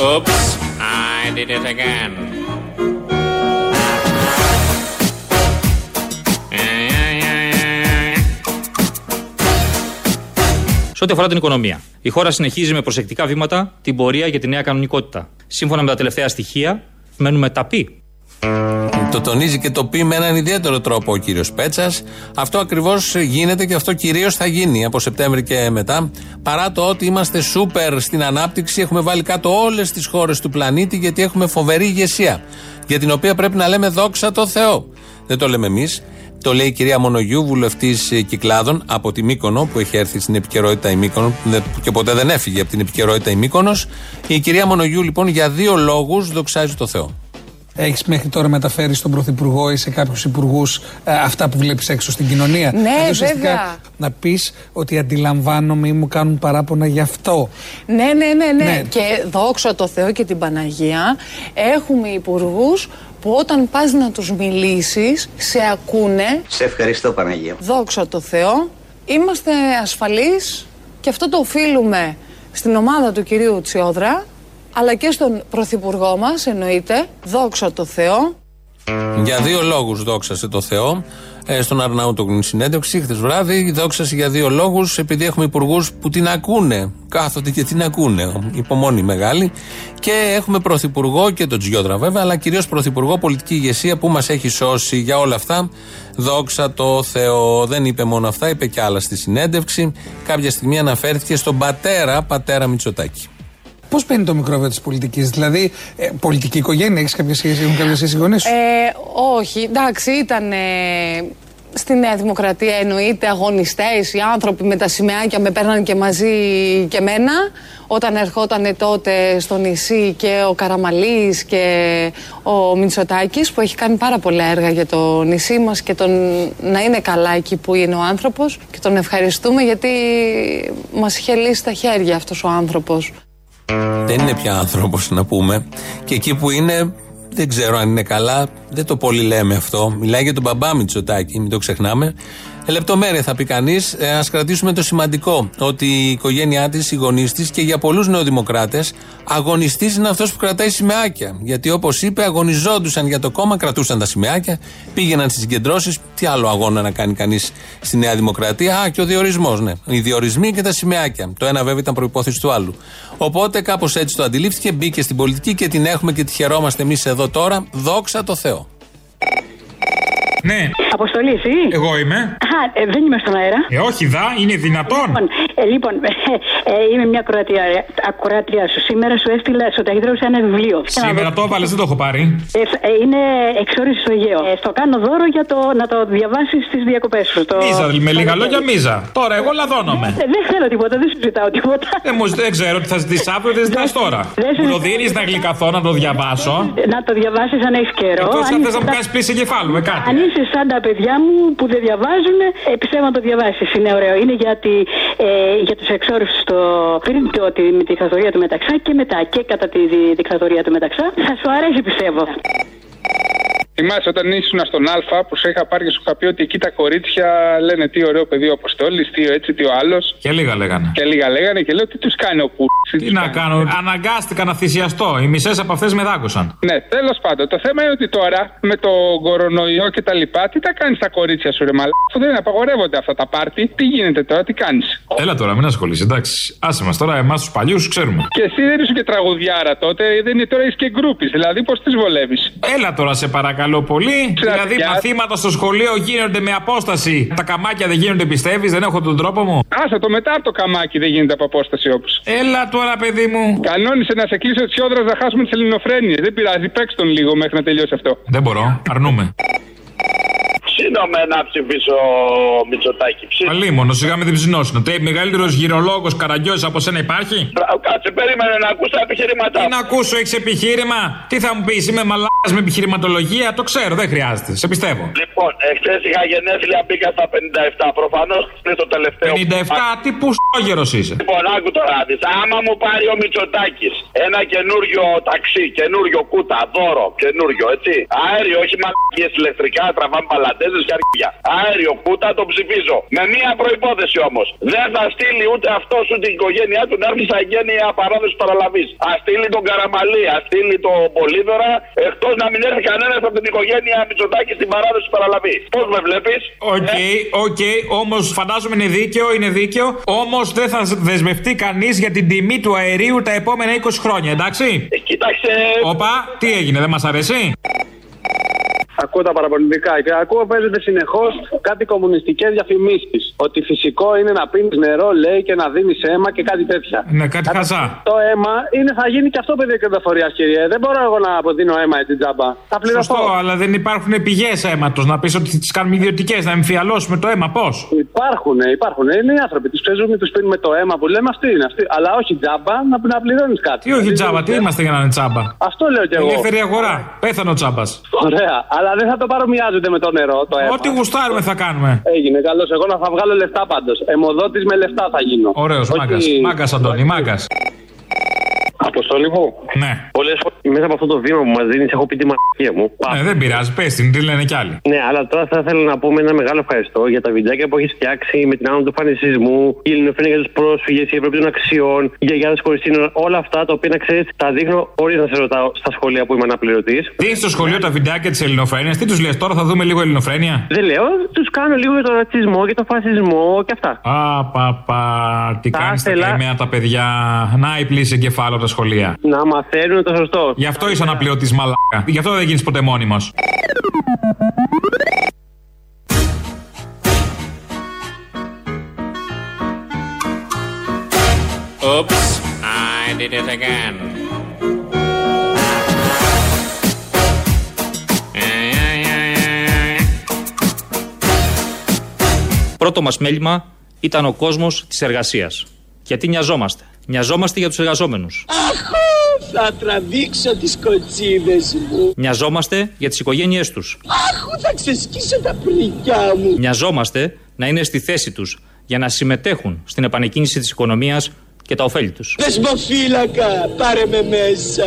Oops, I did it again. Σε ό,τι αφορά την οικονομία, η χώρα συνεχίζει με προσεκτικά βήματα την πορεία για τη νέα κανονικότητα. Σύμφωνα με τα τελευταία στοιχεία, μένουμε ταπεί. Το τονίζει και το πει με έναν ιδιαίτερο τρόπο ο κύριος Πέτσας. Αυτό ακριβώς γίνεται και αυτό κυρίως θα γίνει από Σεπτέμβρη και μετά. Παρά το ότι είμαστε σούπερ στην ανάπτυξη, έχουμε βάλει κάτω όλες τις χώρες του πλανήτη γιατί έχουμε φοβερή ηγεσία. Για την οποία πρέπει να λέμε δόξα τω Θεώ. Δεν το λέμε εμείς. Το λέει η κυρία Μονογιού, βουλευτής Κυκλάδων από τη Μύκονο, που έχει έρθει στην επικαιρότητα η Μύκονο δεν- και ποτέ δεν έφυγε από την επικαιρότητα η Μύκονος. Η κυρία Μονογιού, λοιπόν, για δύο λόγους δοξάζει το Θεό. Έχεις μέχρι τώρα μεταφέρει στον Πρωθυπουργό ή σε κάποιους υπουργούς αυτά που βλέπεις έξω στην κοινωνία; Ναι, Δηλαδή, ουσιαστικά βέβαια. Να πεις ότι αντιλαμβάνομαι ή μου κάνουν παράπονα γι' αυτό. Ναι, ναι, ναι, ναι. Ναι. Και δόξα τω Θεώ και την Παναγία, έχουμε υπουργούς που όταν πας να τους μιλήσεις, σε ακούνε, Σε ευχαριστώ Παναγία. δόξα τω Θεώ, είμαστε ασφαλείς και αυτό το οφείλουμε στην ομάδα του κυρίου Τσιόδρα, αλλά και στον Πρωθυπουργό μας, εννοείται, δόξα τω Θεώ. Για δύο λόγους δόξασε το Θεό. Ε, στον Αρναούτογλου συνέντευξη χθες βράδυ. Δόξασε για δύο λόγους. Επειδή έχουμε υπουργούς που την ακούνε. Κάθονται και την ακούνε. Υπομονή μεγάλη. Και έχουμε πρωθυπουργό και τον Τζιόδρα βέβαια. Αλλά κυρίως πρωθυπουργό πολιτική ηγεσία που μας έχει σώσει για όλα αυτά. Δόξα το Θεό. Δεν είπε μόνο αυτά, είπε και άλλα στη συνέντευξη. Κάποια στιγμή αναφέρθηκε στον πατέρα, πατέρα Μητσοτάκη. Πώς παίρνει το μικρόβιο της πολιτικής, Δηλαδή, ε, πολιτική οικογένεια, έχεις κάποια σχέση, έχουν κάποια σχέση οι γονείς σου; Ε, όχι, εντάξει, ήταν ε, στη Νέα Δημοκρατία εννοείται αγωνιστές, οι άνθρωποι με τα σημαίακια με παίρναν και μαζί και μένα. Όταν ερχόταν τότε στο νησί και ο Καραμαλής και ο Μητσοτάκης που έχει κάνει πάρα πολλά έργα για το νησί μας και τον, να είναι καλά εκεί που είναι ο άνθρωπος και τον ευχαριστούμε γιατί μας είχε λύσει τα χέρια αυτός ο άνθρωπος. Δεν είναι πια άνθρωπος να πούμε. Και εκεί που είναι, δεν ξέρω αν είναι καλά, δεν το πολύ λέμε αυτό. Μιλάει για τον μπαμπά Μητσοτάκη, μην το ξεχνάμε. Ε, λεπτομέρεια θα πει κανείς. Ε, Α κρατήσουμε το σημαντικό. Ότι η οικογένειά της, οι γονείς της και για πολλούς νεοδημοκράτες, αγωνιστής είναι αυτός που κρατάει σημαίακια. Γιατί όπως είπε, αγωνιζόντουσαν για το κόμμα, κρατούσαν τα σημαίακια, πήγαιναν στις συγκεντρώσεις. Τι άλλο αγώνα να κάνει κανείς στη Νέα Δημοκρατία. Α, και ο διορισμός, ναι. Οι διορισμοί και τα σημαίακια. Το ένα βέβαια ήταν προπόθεση του άλλου. Οπότε κάπως έτσι το αντιλήφθηκε, μπήκε στην πολιτική και την έχουμε και τη χαιρόμαστε εμείς εδώ τώρα. Δόξα τω Θεώ. Ναι. Αποστολής, εσύ. Εγώ είμαι. Α, ε, δεν είμαι στον αέρα. Ε, όχι, δα, είναι δυνατόν. Λοιπόν, ε, λοιπόν ε, ε, είμαι μια ακροατριά, ακροατριά σου. Σήμερα σου έστειλα στο ταχυδρόμο ένα βιβλίο. Σήμερα το έβαλες, δεν το έχω πάρει. Ε, φ- ε, είναι εξόριση στο Αιγαίο. Ε, στο κάνω δώρο για το, να το διαβάσεις στι διακοπές σου. Το... Μίζα, με λίγα λόγια, μίζα. Τώρα εγώ λαδώνομαι. Ε, δεν θέλω τίποτα, δεν σου ζητάω τίποτα. Δεν, μου, δεν ξέρω τι θα ζητήσεις αύριο, δεν ζητάς τώρα. δεν Μου σου- το δίνεις να γλυκαθώ, να το διαβάσω. Να το διαβάσεις αν έχεις καιρό. Εκτός αν θες να είσαι μου σαν- κάνεις πλήση εγκεφάλου με κάτι. Αν είσαι σαν τα παιδιά μου που δεν διαβάζουν, ε, πιστεύω να το διαβάσεις. Είναι ωραίο. Είναι για, τη, ε, για τους εξόριου στο πριν το, τη, με τη δικτατορία του Μεταξά και μετά και κατά τη δι- δικτατορία του Μεταξά. Θα σου αρέσει, πιστεύω. Θυμάσαι όταν ήσουν στον Α που σε είχα πάρει και σου είχα πει ότι εκεί τα κορίτσια λένε τι ωραίο παιδί ο Αποστόλη, τι ο έτσι, τι ο άλλος. Και λίγα λέγανε. Και λίγα λέγανε και λέω τι τους κάνει ο που. Τι να κάνω, αναγκάστηκα να θυσιαστώ. Οι μισές από αυτές με δάκωσαν. Ναι, τέλος πάντων. Το θέμα είναι ότι τώρα με το κορονοϊό και τα λοιπά, τι τα κάνεις τα κορίτσια σου, ρε μαλά. Αφού δεν απαγορεύονται αυτά τα πάρτι, τι γίνεται τώρα, τι κάνεις; Έλα τώρα, μην ασχολείσαι, εντάξει. Άσε μας τώρα, εμάς τους παλιούς ξέρουμε. Και εσύ δεν είσαι και τραγουδιάρα τότε, δεν είναι τώρα είσαι και γκρούπη. Δηλαδή, πώς τις βολεύεις; Έλα τώρα, σε παρακαλώ πολύ. Δηλαδή, μαθήματα στο σχολείο γίνονται με απόσταση. Τα καμάκια δεν γίνονται, πιστεύεις, δεν έχω τον τρόπο μου; Άσε το μετά από το καμάκι δεν γίνεται από απόσταση όπως. Έλα τώρα, παιδί μου. Κανόνισε να σε κλείσω τη όδρα να χάσουμε τις ελληνοφρένειες. Δεν πειράζει, παίξ τον λίγο μέχρι να τελειώσει αυτό. Δεν μπορώ, αρνούμε. Ψήνομαι να ψηφίσω Μητσοτάκη. Αλίμονο, σιγά με την ψινόσυνο. Τι μεγαλύτερος γυρολόγος καραγκιόζη από σένα υπάρχει; Κάτσε, περίμενε να ακούσω τα επιχειρήματά Τι να ακούσω, έχεις επιχείρημα. Τι θα μου πεις, είμαι μαλάκας με επιχειρηματολογία. Το ξέρω, δεν χρειάζεται. Σε πιστεύω. Λοιπόν, εχθές είχα γενέθλια, μπήκα στα 57. Προφανώς είναι το τελευταίο. 57, τι που γέρο είσαι. Λοιπόν, άκου τώρα, δεις. άμα μου πάρει ο Μητσοτάκης ένα καινούριο ταξί, καινούριο κούτα, δώρο, καινούριο, έτσι. Αέριο, όχι μαλακίες ηλεκτρικά, τραβάμε μπαλαντέζες και αρχίδια. Αέριο κούτα το ψηφίζω. Με μία προϋπόθεση όμως. Δεν θα στείλει ούτε αυτός ούτε την οικογένειά του να έρθει στα εγκαίνια παράδοση παραλαβής. Ας στείλει τον Καραμανλή, ας στείλει τον Πολύδωρα, εκτός να μην έρθει κανένας από την οικογένεια Μητσοτάκη στην παράδοση παραλαβής. Πώς με βλέπεις; OK, OK, όμως φαντάζομαι είναι δίκαιο, είναι δίκαιο. Όμως δεν θα δεσμευτεί κανείς για την τιμή του αερίου τα επόμενα 20 χρόνια, εντάξει; Ε, κοίταξε. Όπα, τι έγινε, δεν μας αρέσει; Ακούω τα παραπολιτικά και ακούω παίζεται συνεχώς κάτι κομμουνιστικές διαφημίσεις. Ότι φυσικό είναι να πίνεις νερό, λέει, και να δίνεις αίμα και κάτι τέτοια. Ναι, κάτι χαζά. Το αίμα είναι, θα γίνει και αυτό παιδί κερδοφορία, κύριε. Δεν μπορώ εγώ να αποδίνω αίμα έτσι τζάμπα. Θα πληρωθώ. Σωστό, αλλά δεν υπάρχουν πηγές αίματος. Να πεις ότι τις κάνουμε ιδιωτικές, να εμφιαλώσουμε το αίμα, πώς; Υπάρχουν, υπάρχουν. Είναι οι άνθρωποι. Τους παίζουμε, τους πίνουμε το αίμα που λέμε αυτή είναι αυτή. Αλλά όχι τζάμπα να, να πληρώνεις κάτι. Τι όχι τζάμπα, τι είμαστε για να είναι τζάμπα; Αυτό λέω κι εγώ. Ελεύθερη αγορά. Πέθανε ο τζάμπας. Ωραία, αλλά δεν θα το παρομοιάζετε με το νερό. Το αίμα. Ό,τι γουστάρουμε θα κάνουμε. Έγινε, καλώς. Εγώ να θα βγάλω λεφτά πάντως. Εμοδότη με λεφτά θα γίνω. Ωραίος, μάγκας. Μάγκας, Αντώνη, μάγκας. Αποστολή μου. Ναι. Πολλές φορές μέσα από αυτό το βήμα που μας δίνεις έχω πει τη μαγεία μου. Ναι, δεν πειράζει, πες την, τι λένε κι άλλοι. Ναι, αλλά τώρα θα ήθελα να πούμε ένα μεγάλο ευχαριστώ για τα βιντεάκια που έχεις φτιάξει με την άνω του φανησισμού, η ελληνοφρένεια για τους πρόσφυγες, η Ευρώπη των αξιών, οι γιαγιάδε χωρί σύνορα, όλα αυτά τα οποία να ξέρεις, τα δείχνω χωρίς να σε ρωτάω στα σχολεία που είμαι αναπληρωτής. Δίνει στο σχολείο τα βιντεάκια της ελληνοφρένειας, τι τους λες τώρα, θα δούμε λίγο ελληνοφρένεια; Δεν λέω, τους κάνω λίγο για τον ρατσισμό και τον φασισμό και αυτά. Α, πα, πα, τι κάνεις τα ήθελα- καημένα τα παιδιά. Να η πλήση εγκεφάλου από τα σχολεία. Να μαθαίνουν το σωστό. Γι' αυτό είσαι αναπληρωτής μαλάκα. Γι' αυτό δεν γίνεις ποτέ μόνιμος. Oops, I did it again. Πρώτο μας μέλημα ήταν ο κόσμος της εργασίας. Γιατί νοιαζόμαστε. Νοιαζόμαστε για τους εργαζόμενους. Αχ, θα τραβήξω τις κοτσίδες μου. Νοιαζόμαστε για τις οικογένειές τους. Αχ, θα ξεσκίσω τα πρικιά μου. Νοιαζόμαστε να είναι στη θέση τους για να συμμετέχουν στην επανεκκίνηση της οικονομίας και τα ωφέλη τους. Δεσμοφύλακα, πάρε με μέσα.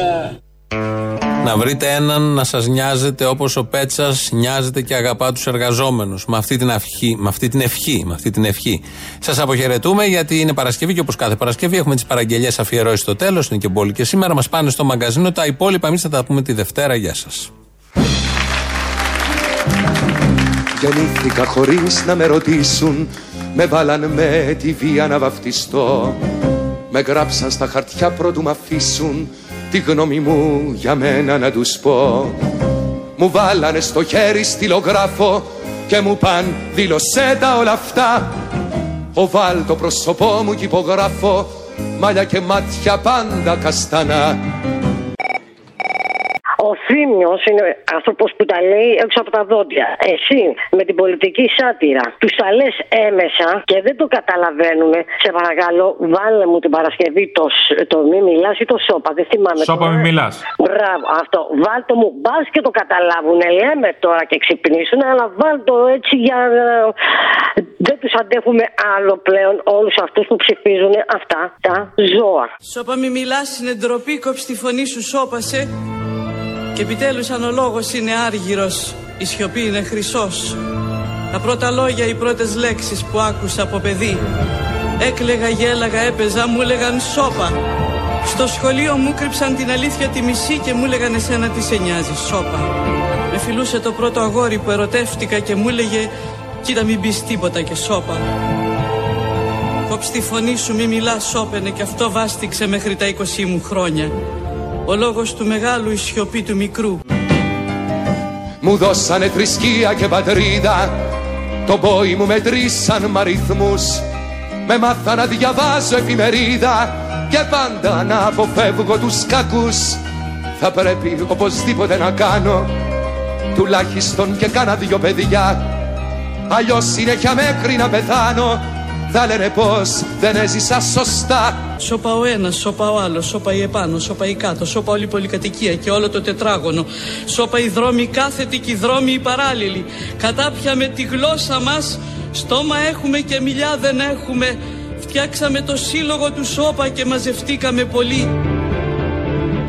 Να βρείτε έναν να σας νοιάζεται όπως ο Πέτσας νοιάζεται και αγαπά τους εργαζόμενους. Με αυτή την ευχή, με αυτή την ευχή. Με αυτή την ευχή. Σας αποχαιρετούμε γιατί είναι Παρασκευή και όπως κάθε Παρασκευή έχουμε τις παραγγελίες αφιερώσεις στο τέλος. Είναι και μπόλικη και σήμερα. Μας πάνε στο μαγκαζίνο. Τα υπόλοιπα εμείς θα τα πούμε τη Δευτέρα. Γεια σας. Γεννήθηκα χωρίς να με ρωτήσουν Με βάλαν με τη βία να βαφτιστώ Με γράψαν στα χαρτιά πρώτου μ' αφήσουν Τη γνώμη μου για μένα να τους πω. Μου βάλανε στο χέρι στυλογράφο Και μου παν δήλωσέ τα όλα αυτά. Οβάλ το πρόσωπό μου κι υπογράφω Μάλια και μάτια πάντα καστανά Ο Θήμιος είναι άνθρωπος που τα λέει έξω από τα δόντια. Εσύ με την πολιτική σάτυρα τους τα λες έμεσα και δεν το καταλαβαίνουν. Σε παρακαλώ, βάλε μου την Παρασκευή το, σ- το μη μιλάς ή το σώπα. Δεν θυμάμαι. Σώπα τώρα. μη μιλάς. Μπράβο, αυτό. Βάλτο μου, μπας και το καταλάβουν. Λέμε τώρα και ξυπνήσουν, αλλά βάλτο έτσι για να. Δεν τους αντέχουμε άλλο πλέον όλους αυτούς που ψηφίζουν αυτά τα ζώα. Σώπα μη μιλάς, είναι ντροπή, κόψει τη φωνή σου, σώπασε. Και επιτέλους αν ο λόγος είναι άργυρος, η σιωπή είναι χρυσός. Τα πρώτα λόγια, οι πρώτες λέξεις που άκουσα από παιδί. Έκλεγα, γέλαγα, έπαιζα, μου έλεγαν σώπα. Στο σχολείο μου κρύψαν την αλήθεια τη μισή και μου έλεγαν εσένα τι σε νοιάζει, σώπα. Με φιλούσε το πρώτο αγόρι που ερωτεύτηκα και μου έλεγε κοίτα μην πεις τίποτα και σώπα. Κόψ τη φωνή σου μη μιλάς σώπαινε και αυτό βάστηξε μέχρι τα 20 μου χρόνια. Ο λόγος του μεγάλου η σιωπή του μικρού. Μου δώσανε θρησκεία και πατρίδα. Το πόη μου μετρήσαν μ' αριθμούς Με μάθα να διαβάζω εφημερίδα. Και πάντα να αποφεύγω τους κακούς. Θα πρέπει οπωσδήποτε να κάνω. Τουλάχιστον και κάνα δυο παιδιά. Αλλιώς συνέχεια μέχρι να πεθάνω Θα λένε πως δεν έζησα σωστά Σώπα ο ένας, σώπα ο άλλος, σώπα η επάνω, σώπα η κάτω, σώπα όλη η πολυκατοικία και όλο το τετράγωνο. Σώπα οι δρόμοι κάθετοι και οι δρόμοι οι παράλληλοι. Κατάπια με τη γλώσσα μας, στόμα έχουμε και μιλιά δεν έχουμε. Φτιάξαμε το σύλλογο του σώπα και μαζευτήκαμε πολύ.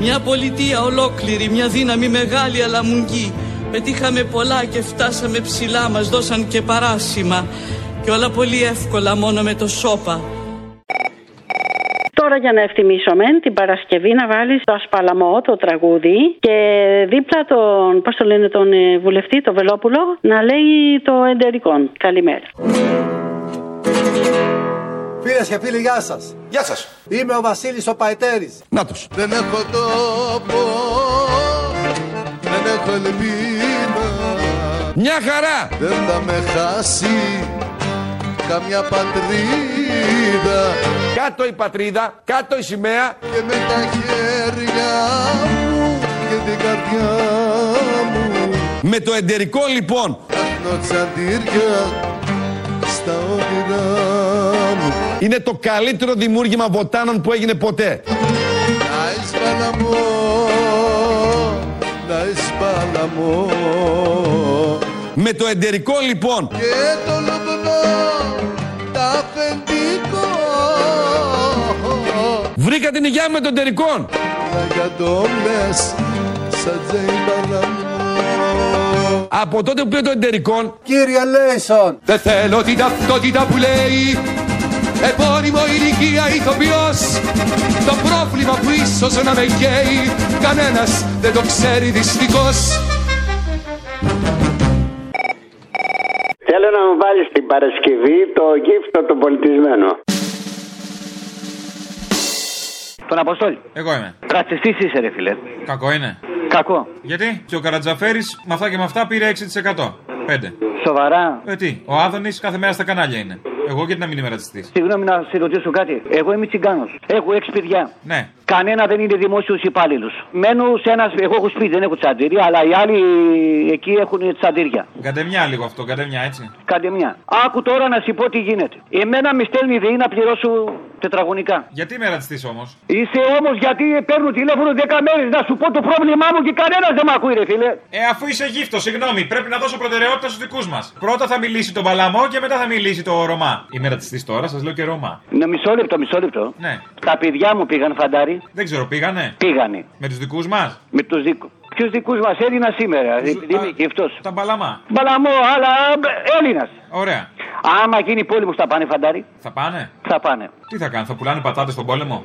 Μια πολιτεία ολόκληρη, μια δύναμη μεγάλη αλλά μουγγή. Πετύχαμε πολλά και φτάσαμε ψηλά, μας δώσαν και παράσημα. Και όλα πολύ εύκολα μόνο με το σώπα. Τώρα για να ευτιμήσουμε την Παρασκευή να βάλεις το Ασπαλαμό, το τραγούδι και δίπλα τον, πώς το λένε, τον ε, βουλευτή, το Βελόπουλο, να λέει το εντερικό. Καλημέρα. Φίλες και φίλοι, γεια σας. Γεια σας. Είμαι ο Βασίλης ο Παϊτέρης. Να τους Δεν έχω τόπο, δεν έχω ελπίδα. Μια χαρά Δεν θα με χάσει καμιά πατρίδα. Κάτω η πατρίδα, κάτω η σημαία Και με τα χέρια μου και την καρδιά μου. Με το εντερικό λοιπόν Φτιάχνω τσαντήρια στα όνειρά μου. Είναι το καλύτερο δημιούργημα βοτάνων που έγινε ποτέ Να εισπαλαμό, να εισπαλαμό Με το εντερικό λοιπόν και το Βρήκα την υγειά με το εντερικό για το μες σαν τζέιμπαλαμό Από τότε που πήρε το εντερικό Κύριε Λέισον. Δεν θέλω την ταυτότητα που λέει. Επώνυμο ηλικία ηθοποιός. Το πρόβλημα που ίσως να με καίει Κανένας δεν το ξέρει δυστυχώς. Θέλω να μου βάλεις την Παρασκευή το γύφτο του πολιτισμένο. Τον Αποστόλη. Εγώ είμαι. Ρατσιστή είσαι, ρε φιλέ. Κακό είναι. Κακό. Γιατί; Και ο Καρατζαφέρης με αυτά και με αυτά πήρε 6%. 5. Σοβαρά. Ε, τι, ο Άδωνης κάθε μέρα στα κανάλια είναι. Εγώ γιατί να μην είμαι ρατσιστής; Συγγνώμη να σε ρωτήσω κάτι. Εγώ είμαι τσιγκάνος. Έχω έξι παιδιά. Ναι. Κανένα δεν είναι δημόσιος υπάλληλος. Μένω σε ένα. Εγώ έχω σπίτι, δεν έχω τσαντήρια, αλλά οι άλλοι εκεί έχουν τσαντήρια. Καντεμιά λίγο αυτό, καντεμιά έτσι. Κάντε μια. Άκου τώρα να σου πω τι γίνεται. Εμένα με στέλνει η ΔΕΗ να πληρώσω τετραγωνικά. Γιατί είμαι ρατσιστή όμως; Είσαι όμως γιατί παίρνω τηλέφωνο 10 μέρες να σου πω το πρόβλημά μου και κανένας δεν με ακούει, ρε φίλε. Ε, αφού είσαι γύφτος, συγγνώμη, πρέπει να δώσω προτεραιότητα στους δικούς μας. Πρώτα θα μιλήσει τον Παλαμό και μετά θα μιλήσει το Ρωμά. Είμαι ρατσιστή τώρα, σας λέω και Ρωμά. Ναι, μισό λεπτό, μισό λεπτό. Ναι. Τα παιδιά μου πήγαν φαντάρι. Δεν ξέρω, πήγανε; Πήγανε. Με τους δικούς μας; Με τους δικού. Ποιους δικούς μας Έλληνας σήμερα, επειδή είμαι γυφτό. Τα Μπαλαμά. Μπαλαμό, αλλά Έλληνας. Ωραία. Άμα γίνει πόλεμος θα πάνε φαντάρι; Θα πάνε; Θα πάνε. Τι θα κάνουν, θα πουλάνε πατάτες στον πόλεμο;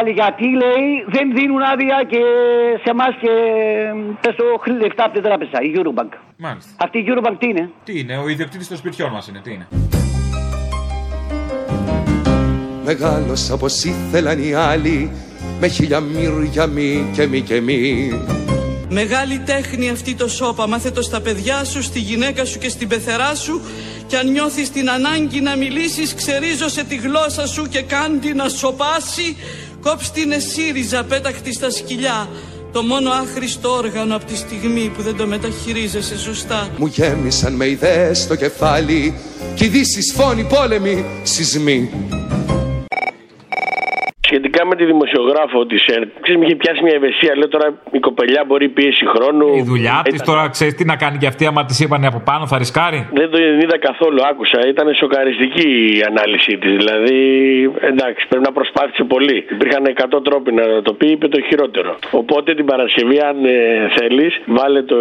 βάλει γιατί λέει δεν δίνουν άδεια και σε εμάς και πες το χρ- λεφτά από την τράπεζα, η Eurobank. Μάλιστα. Αυτή η Eurobank τι είναι; Τι είναι, ο ιδιοκτήτης των σπιτιών μας είναι, τι είναι; Μεγάλωσα όπως ήθελαν οι άλλοι Με χίλια μύρια μη και μη και μη Μεγάλη τέχνη αυτή το σώπα. Μάθε το στα παιδιά σου, στη γυναίκα σου και στην πεθερά σου. Και αν νιώθεις την ανάγκη να μιλήσεις, ξερίζωσε τη γλώσσα σου και κάντι να σοπάσει. Κόψ την εσύριζα πέταχτη στα σκυλιά. Το μόνο άχρηστο όργανο από τη στιγμή που δεν το μεταχειρίζεσαι σωστά. Μου γέμισαν με ιδέες στο κεφάλι Κι ειδήσεις φόνοι πόλεμοι σεισμοί Σχετικά με τη δημοσιογράφο της ΕΡΤ, ξέρεις, με είχε πιάσει μια ευαισθησία. Λέω τώρα η κοπελιά μπορεί πίεση χρόνου. Η δουλειά της Ήταν- τώρα ξέρεις τι να κάνει και αυτή, άμα της είπανε από πάνω, θα ρισκάρει; Δεν το είδα καθόλου, άκουσα. Ήταν σοκαριστική η ανάλυση της. Δηλαδή, εντάξει, πρέπει να προσπάθησε πολύ. Υπήρχαν 100 τρόποι να το πει, είπε το χειρότερο. Οπότε την Παρασκευή, αν ε, θέλεις, βάλε το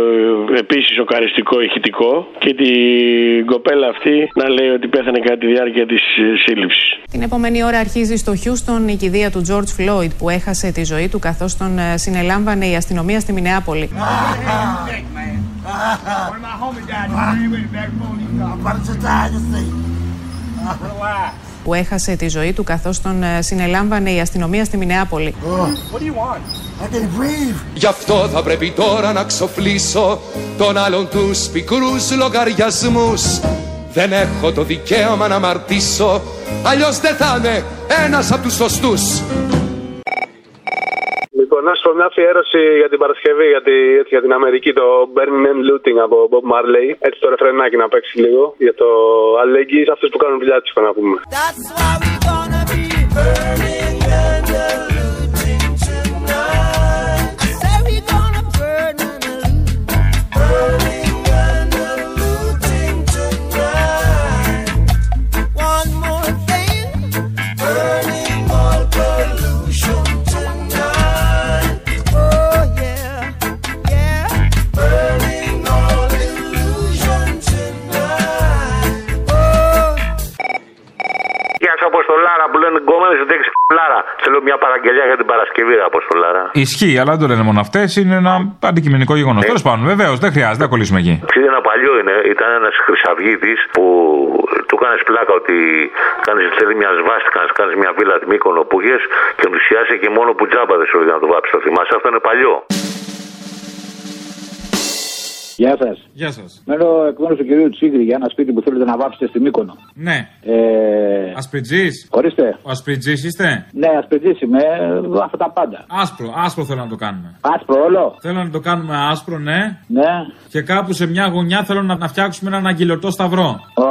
επίσης σοκαριστικό ηχητικό και την κοπέλα αυτή να λέει ότι πέθανε κατά τη διάρκεια της σύλληψης. Την επόμενη ώρα αρχίζει στο Χιούστον η κηδεία του George Floyd που έχασε τη ζωή του καθώς τον ε, συνελάμβανε η αστυνομία στη Μινεάπολη. Που έχασε τη ζωή του καθώς τον ε, συνελάμβανε η αστυνομία στη Μινεάπολη. Γι' αυτό θα πρέπει τώρα να ξοφλήσω Τον άλλον τους πικρούς λογαριασμούς Δεν έχω το δικαίωμα να μαρτήσω Αλλιώς δεν θα είμαι ένας από τους σωστούς Λοιπόν, να σου πω μια αφιέρωση για την Παρασκευή, για, τη, έτσι, για την Αμερική, το Burning and Looting από Bob Marley. Έτσι το ρεφρενάκι να παίξει λίγο για το αλληλεγγύη σε αυτούς που κάνουν δουλειά τους, να πούμε. One girl. Αποστολάρα που λένε γκόμενε ότι έχει Λάρα. Θέλω μια παραγγελία για την Παρασκευή, ρε Αποστολάρα. Ισχύει, αλλά δεν το λένε μόνο αυτές. Είναι ένα αντικειμενικό γεγονός. Τέλος πάντων, βεβαίως, δεν χρειάζεται να κολλήσουμε εκεί. Ξέρετε, ένα παλιό είναι, ήταν ένας χρυσαυγίτης που του έκανε πλάκα ότι κάνεις θέλει μια σβάστηκα, να κάνεις μια βίλα τη Μύκονο που είχες και ενθουσιάσαι και μόνο που τζάμπα δεν σου έδινε να το βάψεις. Το θυμάσαι, αυτό είναι παλιό. Γεια σας. Γεια σας. Μένω εκ μέρους του κυρίου Τσίγκρη για ένα σπίτι που θέλετε να βάψετε στη Μύκονο. Ναι. Ε, Ασπριτζής. Ορίστε. Ο ασπριτζής είστε; Ναι, ασπιτζή είμαι, ε, αυτά τα πάντα. Άσπρο, άσπρο θέλω να το κάνουμε. Άσπρο όλο; Θέλω να το κάνουμε άσπρο, ναι. Ναι. Και κάπου σε μια γωνιά θέλω να, να φτιάξουμε έναν αγγελωτό σταυρό. Α,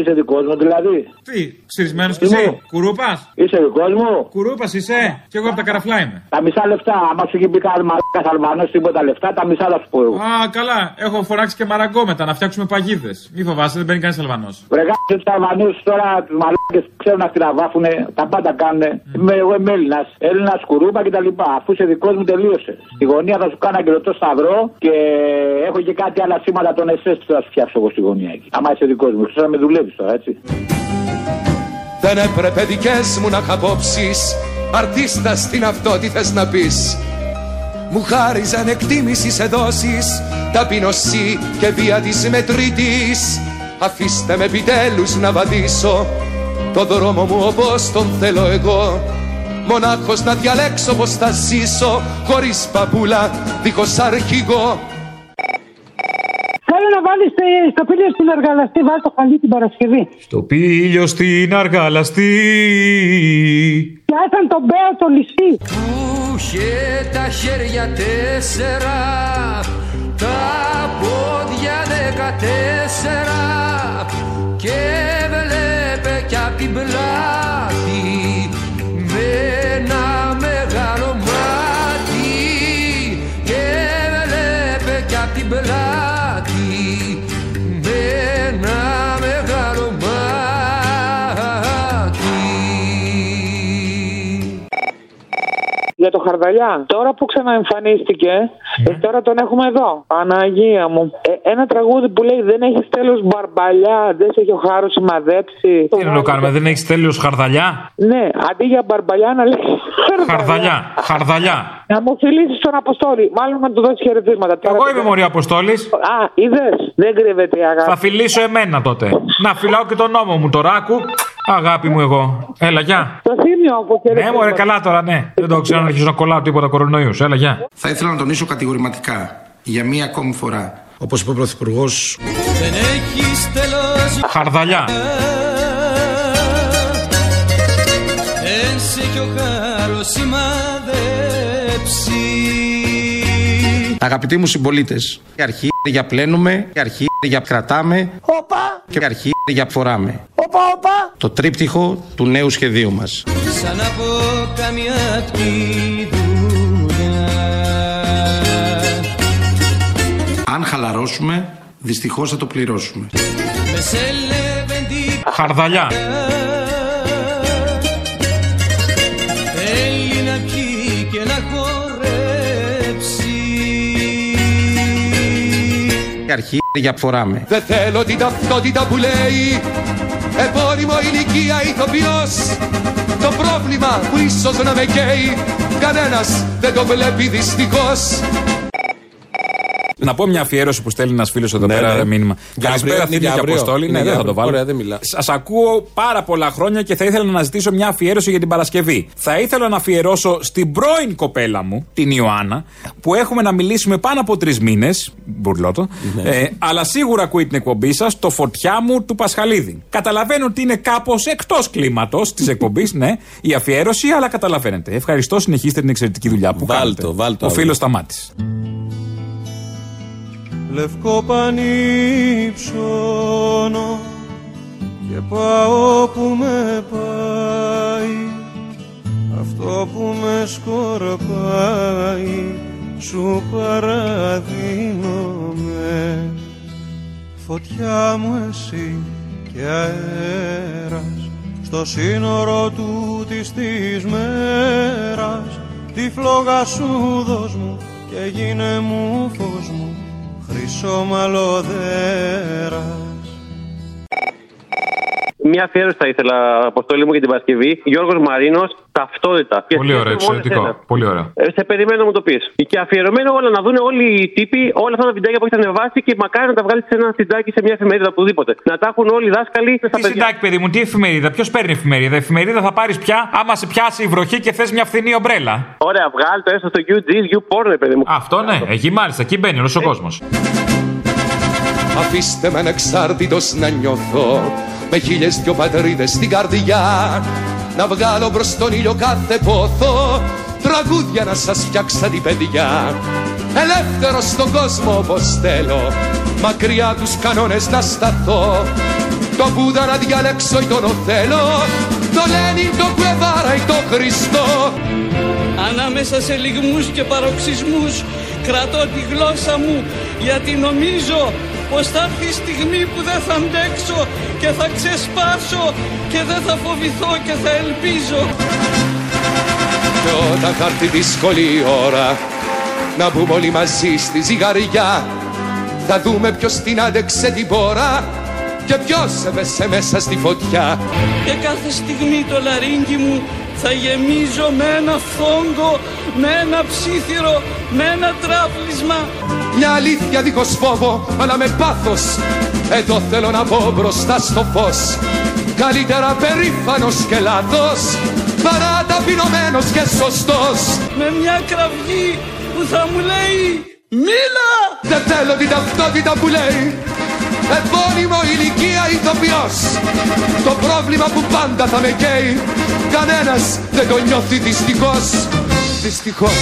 είσαι δικός μου δηλαδή; Τι, ξυρισμένος κι Τι εσύ; μου; Κουρούπας; Είσαι δικός μου; Κουρούπας είσαι; Κι εγώ από τα καραφλά είμαι. Τα μισά λεφτά. Άμα σου έχει πει κανένα μαλάκα Αλβανό τίποτα λεφτά, τα μισά θα σου πω εγώ. Α, καλά. Έχω φωνάξει και μαραγκό μετά να φτιάξουμε παγίδες. Μη φοβάσαι, δεν μπαίνει κανείς Αλβανός. Βρεγάσε τους Αλβανούς τώρα, τους μαλάκες ξέρουν να χτυραβάφουνε, τα πάντα κάνουν. Είμαι, εγώ είμαι Έλληνας, Έλληνας κουρούπα κτλ. Αφού είσαι δικός μου, τελείωσες. Στη γωνία θα σου κάνω αγγελωτό σταυρό και έχω και κάτι άλλα σήματα των ΕΣΕΣ που θα σου φτιάξω εγώ στη γωνία εκεί. Άμα είσαι δικός μου, ξέρω να με δουλεύεις τώρα, έτσι. Δεν έπρεπε δικές μου να χαπόψεις Αρτίστα στην αυτό τι θες να πεις Μου χάριζαν εκτίμησης σε δόσεις Ταπεινωσή και βία της μετρήτης. Αφήστε με επιτέλους να βαδίσω Το δρόμο μου όπως τον θέλω εγώ. Μονάχος να διαλέξω πως θα ζήσω Χωρίς παπούλα, δίχως αρχηγό. Θέλω να βάλεις στο πήλιο στην αργαλαστή, βάλει το χαλί την Παρασκευή. Στο πήλιο στην αργαλαστή. Και άσαν τον Μπέο το λυσί. Που είχε τα χέρια τέσσερα, τα πόδια δεκατέσσερα και βλέπε κι απ' την πλάτη Για το Χαρδαλιά. Τώρα που ξαναεμφανίστηκε, ε, τώρα τον έχουμε εδώ. Παναγία μου. Ε, ένα τραγούδι που λέει Δεν έχεις τέλος μπαρμπαλιά, δεν σε έχει ο χάρος σημαδέψει. Τι να το κάνουμε, δεν έχεις τέλειος χαρδαλιά; Ναι, αντί για μπαρμπαλιά να λέει Χαρδαλιά, χαρδαλιά. Να μου φιλήσεις τον Αποστόλη. Μάλλον να του δώσεις χαιρετίσματα. Εγώ είμαι Μωρή Αποστόλης. Α, είδες. Δεν κρύβεται η αγάπη. Θα φιλήσω εμένα τότε. Να φυλάω και τον νόμο μου τώρα, άκου. Αγάπη μου εγώ. Έλα, γεια. Το θύμιο από Ναι, μωρέ, καλά τώρα, ναι. Δεν το ξέρω να αρχίσω να κολλάω τίποτα κορονοϊούς. Έλα, γεια. Θα ήθελα να τονίσω κατηγορηματικά για μία ακόμη φορά. Όπως είπε ο Πρωθυπουργός, Δεν έχει τέλο Χαρδαλιά. Δεν σε έχει ο χάρος σημαδέψει Αγαπητοί μου συμπολίτες, η αρχή για πλένουμε, η αρχή για κρατάμε Οπα, και η αρχή για φοράμε. οπα, οπα. Το τρίπτυχο του νέου σχεδίου μας. Σαν από καμιά δουλειά. Αν χαλαρώσουμε, δυστυχώς θα το πληρώσουμε. Με σελεβεντή Χαρδαλιά. Αρχή για φοράμε. Δεν θέλω την ταυτότητα που λέει Επώνυμο ηλικία ηθοποιός Το πρόβλημα που ίσως να με καίει Κανένας δεν το βλέπει δυστυχώς Να πω μια αφιέρωση που στέλνει ένας φίλος εδώ Ναι, πέρα ναι. μήνυμα. Για Καλησπέρα, αύριο, φίλοι είναι και για αύριο. Αποστόλη. Είναι Ναι, για δεν θα το αύριο. βάλω. Ωραία, δεν μιλά. Σας ακούω πάρα πολλά χρόνια και θα ήθελα να ζητήσω μια αφιέρωση για την Παρασκευή. Θα ήθελα να αφιερώσω στην πρώην κοπέλα μου, την Ιωάννα, που έχουμε να μιλήσουμε πάνω από τρεις μήνες. Μπουρλότο. Ναι. Ε, αλλά σίγουρα ακούει την εκπομπή σας, το φωτιά μου του Πασχαλίδη. Καταλαβαίνω ότι είναι κάπως εκτός κλίματος της εκπομπής, ναι, η αφιέρωση, αλλά καταλαβαίνετε. Ευχαριστώ, συνεχίστε την εξαιρετική δουλειά που Βάλ κάνετε. το, βάλ το Ο αύριο. φίλος σταμάτη. Λευκό πανί ψώνω και πάω που με πάει. Αυτό που με σκορπάει σου παραδίνομαι. Φωτιά μου εσύ και αέρας στο σύνορο του της της μέρας. Τη φλόγα σου δώσ' μου και γίνε μου φως μου χρυσό μαλλοδέρας Μια αφιέρωση θα ήθελα, Αποστόλη μου, για την Παρασκευή. Γιώργος Μαρίνος, ταυτότητα. Και Πολύ ωραίο, σκέφτομαι μόνος εξαιρετικό. εσένα. Πολύ ωραίο. Ε, σε περιμένω να μου το πεις. Και αφιερωμένο όλα να δουν όλοι οι τύποι όλα αυτά τα βιντεάκια που έχεις ανεβάσει και μακάρι να τα βγάλεις σε ένα συντάκι σε μια εφημερίδα οπουδήποτε. Να τα έχουν όλοι οι δάσκαλοι στα Τι παιδιά. συντάκι, παιδί μου, τι εφημερίδα. Ποιος παίρνει εφημερίδα; Εφημερίδα θα πάρεις πια άμα σε πιάσει η βροχή και θες μια φθηνή ομπρέλα. Ωραία, βγάλει το έστω στο UG, YouPorn, παιδί μου. Αυτό ναι, εκεί μάλιστα, εκεί μπαίνει όλος ο κόσμος. Αφήστε με ανεξάρτητος να νιώθω Με χίλιες δυο πατρίδες στην καρδιά Να βγάλω μπρος στον ήλιο κάθε πόθο Τραγούδια να σας φτιάξα την παιδιά Ελεύθερος στον κόσμο όπως θέλω Μακριά τους κανόνες να σταθώ. Το Βούδα να διαλέξω ή τον Οθέλο Το Λένιν, το Κουεβάρα ή το Χριστό. Ανάμεσα σε λιγμούς και παροξισμούς κρατώ τη γλώσσα μου γιατί νομίζω πως θα έρθει η στιγμή που δεν θα αντέξω και θα ξεσπάσω και δεν θα φοβηθώ και θα ελπίζω. Και όταν θα έρθει δύσκολη η ώρα Να μπούμε όλοι μαζί στη ζυγαριά Θα δούμε ποιος την άντεξε την πόρα Και ποιος έπεσε μέσα στη φωτιά Και κάθε στιγμή το λαρίνκι μου θα γεμίζω με ένα φόγκο, με ένα ψήθυρο, με ένα τράπλισμα. Μια αλήθεια δίχως φόβο αλλά με πάθος. Εδώ θέλω να μπω μπροστά στο φως. Καλύτερα περήφανος και λάθος Παρά ταπεινωμένος και σωστός. Με μια κραυγή που θα μου λέει Μίλα! Δεν θέλω την ταυτότητα που λέει. Επώνυμο ηλικία ηθοποιός. Το πρόβλημα που πάντα θα με καίει. Κανένας δεν το νιώθει δυστυχώς. Δυστυχώς